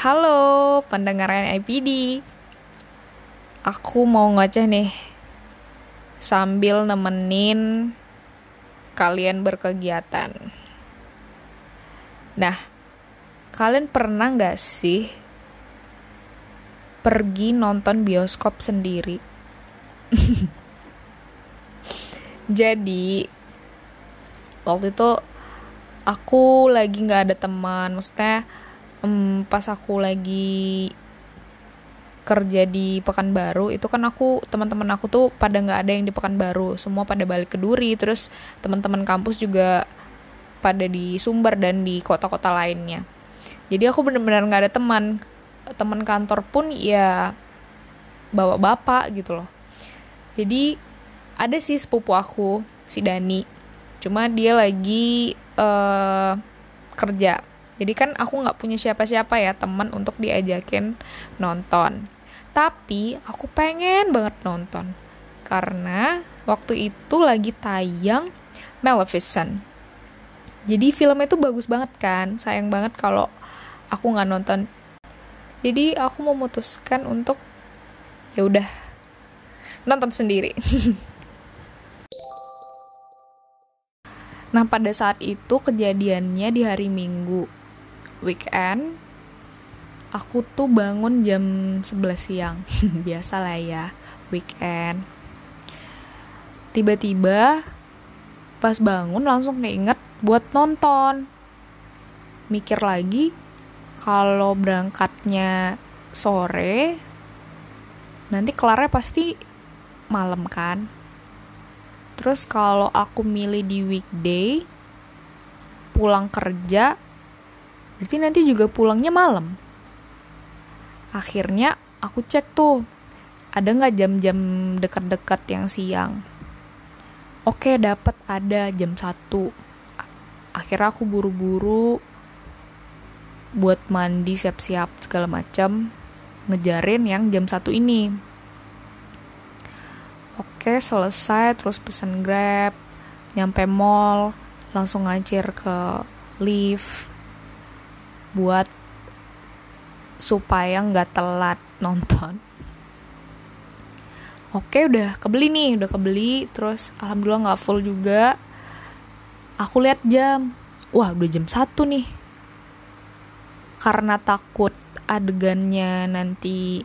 Halo pendengar NIPD Aku mau ngoceh nih. Sambil nemenin kalian berkegiatan. Nah, kalian pernah gak sih pergi nonton bioskop sendiri? Jadi, waktu itu aku lagi gak ada teman. Maksudnya um, pas aku lagi kerja di Pekanbaru itu kan aku teman-teman aku tuh pada nggak ada yang di Pekanbaru. Semua pada balik ke Duri terus teman-teman kampus juga pada di Sumber dan di kota-kota lainnya. Jadi aku benar-benar nggak ada teman. Teman kantor pun ya bawa bapak gitu loh. Jadi ada sih sepupu aku si Dani. Cuma dia lagi uh, kerja jadi kan aku nggak punya siapa-siapa ya teman untuk diajakin nonton. Tapi aku pengen banget nonton. Karena waktu itu lagi tayang Maleficent. Jadi filmnya itu bagus banget kan. Sayang banget kalau aku nggak nonton. Jadi aku memutuskan untuk ya udah nonton sendiri. nah pada saat itu kejadiannya di hari Minggu weekend aku tuh bangun jam 11 siang. Biasa lah ya weekend. Tiba-tiba pas bangun langsung keinget buat nonton. Mikir lagi kalau berangkatnya sore nanti kelarnya pasti malam kan. Terus kalau aku milih di weekday pulang kerja Berarti nanti juga pulangnya malam. Akhirnya aku cek tuh, ada nggak jam-jam dekat-dekat yang siang. Oke, dapat ada jam 1. Akhirnya aku buru-buru buat mandi siap-siap segala macam ngejarin yang jam 1 ini. Oke, selesai terus pesen Grab, nyampe mall, langsung ngacir ke lift buat supaya nggak telat nonton. Oke udah kebeli nih udah kebeli terus alhamdulillah nggak full juga. Aku lihat jam wah udah jam satu nih. Karena takut adegannya nanti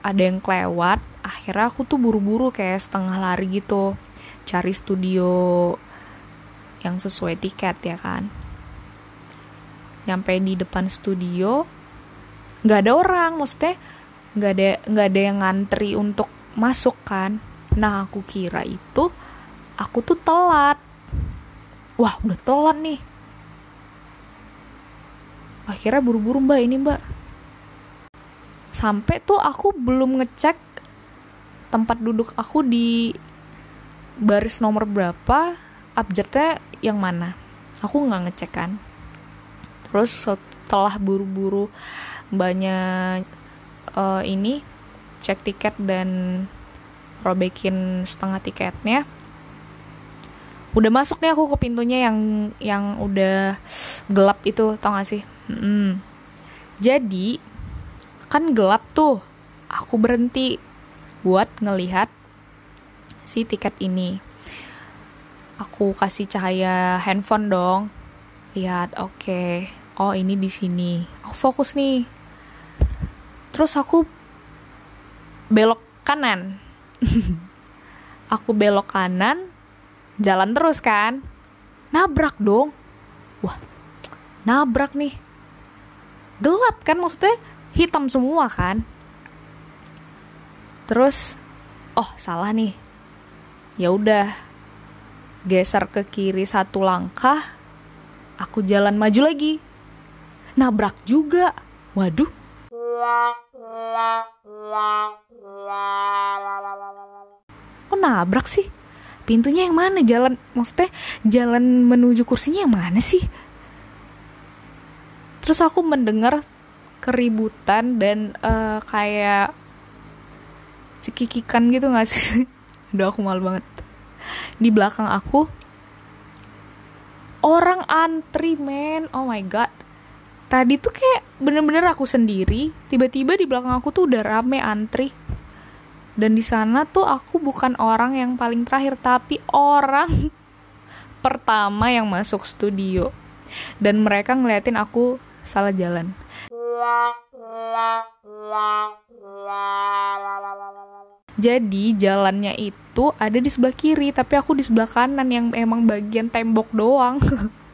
ada yang kelewat akhirnya aku tuh buru-buru kayak setengah lari gitu cari studio yang sesuai tiket ya kan nyampe di depan studio nggak ada orang maksudnya nggak ada nggak ada yang ngantri untuk masuk kan. Nah aku kira itu aku tuh telat. Wah udah telat nih. Akhirnya buru-buru mbak ini mbak. Sampai tuh aku belum ngecek tempat duduk aku di baris nomor berapa abjadnya yang mana. Aku nggak ngecek kan terus setelah buru-buru banyak uh, ini cek tiket dan robekin setengah tiketnya udah masuk nih aku ke pintunya yang yang udah gelap itu tau gak sih? Hmm. jadi kan gelap tuh aku berhenti buat ngelihat si tiket ini. Aku kasih cahaya handphone dong lihat oke. okay oh ini di sini. Aku fokus nih. Terus aku belok kanan. Aku belok kanan jalan terus kan. Nabrak dong. Wah nabrak nih. Gelap kan maksudnya? Hitam semua kan. Terus oh salah nih. Ya udah geser ke kiri satu langkah aku jalan maju lagi nabrak juga. Waduh. Kok nabrak sih? Pintunya yang mana? Jalan, maksudnya jalan menuju kursinya yang mana sih? Terus aku mendengar keributan dan uh, kayak cekikikan gitu gak sih? Udah aku malu banget. Di belakang aku orang antri men, oh my god tadi tuh kayak bener-bener aku sendiri tiba-tiba di belakang aku tuh udah rame antri. Dan di sana tuh aku bukan orang yang paling terakhir tapi orang pertama yang masuk studio. Dan mereka ngeliatin aku salah jalan. Jadi jalannya itu ada di sebelah kiri tapi aku di sebelah kanan yang emang bagian tembok doang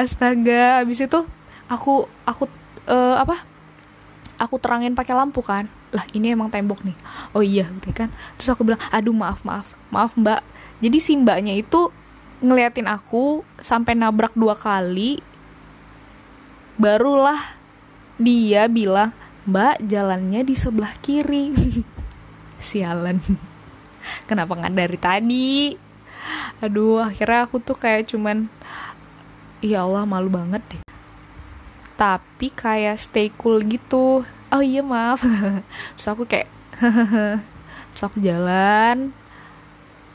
astaga abis itu aku aku uh, apa? Aku terangin pakai lampu kan. Lah ini emang tembok nih. Oh iya gitu kan. Terus aku bilang aduh maaf maaf maaf mbak. Jadi si mbaknya itu ngeliatin aku sampai nabrak dua kali. Barulah dia bilang mbak jalannya di sebelah kiri. Sialan. Kenapa nggak dari tadi? Aduh akhirnya aku tuh kayak cuman ya Allah malu banget deh. Tapi kayak stay cool gitu. Oh iya maaf. Terus aku kayak terus aku jalan.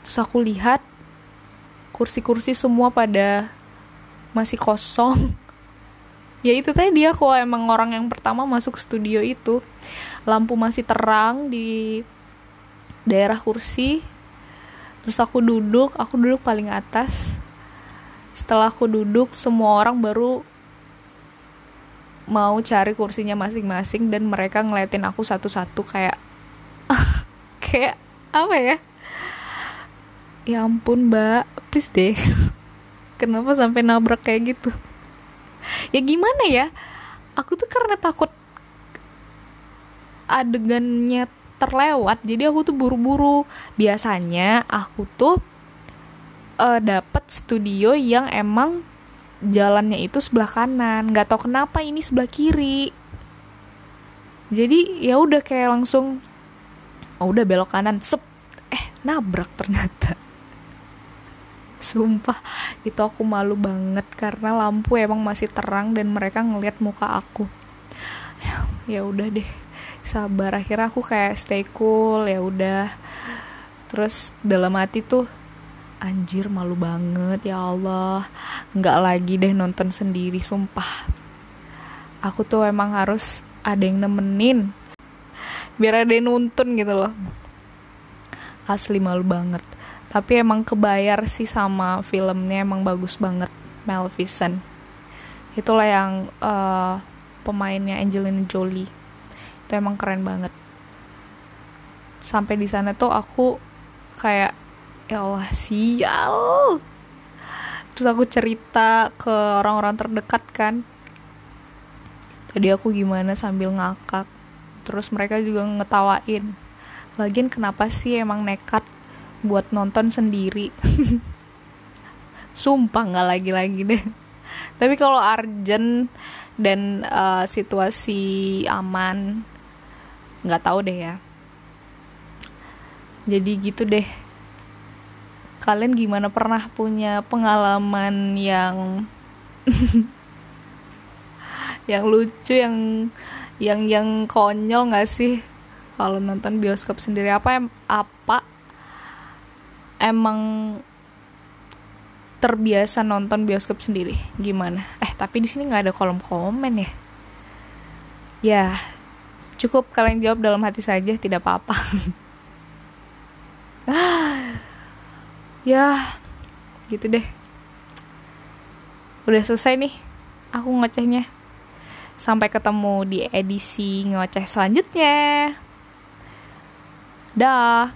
Terus aku lihat kursi-kursi semua pada masih kosong. Ya itu tadi aku emang orang yang pertama masuk studio itu. Lampu masih terang di daerah kursi. Terus aku duduk aku duduk paling atas setelah aku duduk semua orang baru mau cari kursinya masing-masing dan mereka ngeliatin aku satu-satu kayak kayak apa ya? Ya ampun mbak please deh. Kenapa sampai nabrak kayak gitu? Ya gimana ya? Aku tuh karena takut adegannya terlewat jadi aku tuh buru-buru. Biasanya aku tuh uh, dapet studio yang emang jalannya itu sebelah kanan. Nggak tau kenapa ini sebelah kiri. Jadi ya udah kayak langsung oh udah belok kanan. Sep. Eh nabrak ternyata. Sumpah itu aku malu banget karena lampu emang masih terang dan mereka ngeliat muka aku. Ya udah deh sabar. Akhirnya aku kayak stay cool ya udah. Terus dalam hati tuh anjir malu banget ya Allah. Nggak lagi deh nonton sendiri sumpah. Aku tuh emang harus ada yang nemenin biar ada yang nonton gitu loh. Asli malu banget. Tapi emang kebayar sih sama filmnya emang bagus banget Maleficent itulah yang uh, pemainnya Angelina Jolie. Itu emang keren banget. Sampai di sana tuh aku kayak ya Allah sial. Terus aku cerita ke orang-orang terdekat kan. Tadi aku gimana sambil ngakak. Terus mereka juga ngetawain. Lagian kenapa sih emang nekat buat nonton sendiri? Sumpah nggak lagi-lagi deh. Tapi kalau Arjen dan uh, situasi aman nggak tahu deh ya. Jadi gitu deh kalian gimana? Pernah punya pengalaman yang yang lucu yang yang yang konyol nggak sih? Kalau nonton bioskop sendiri apa em apa emang terbiasa nonton bioskop sendiri? Gimana? Eh tapi di sini nggak ada kolom komen ya. Ya cukup kalian jawab dalam hati saja tidak apa-apa ya gitu deh. Udah selesai nih aku ngocehnya sampai ketemu di edisi ngoceh selanjutnya. Dah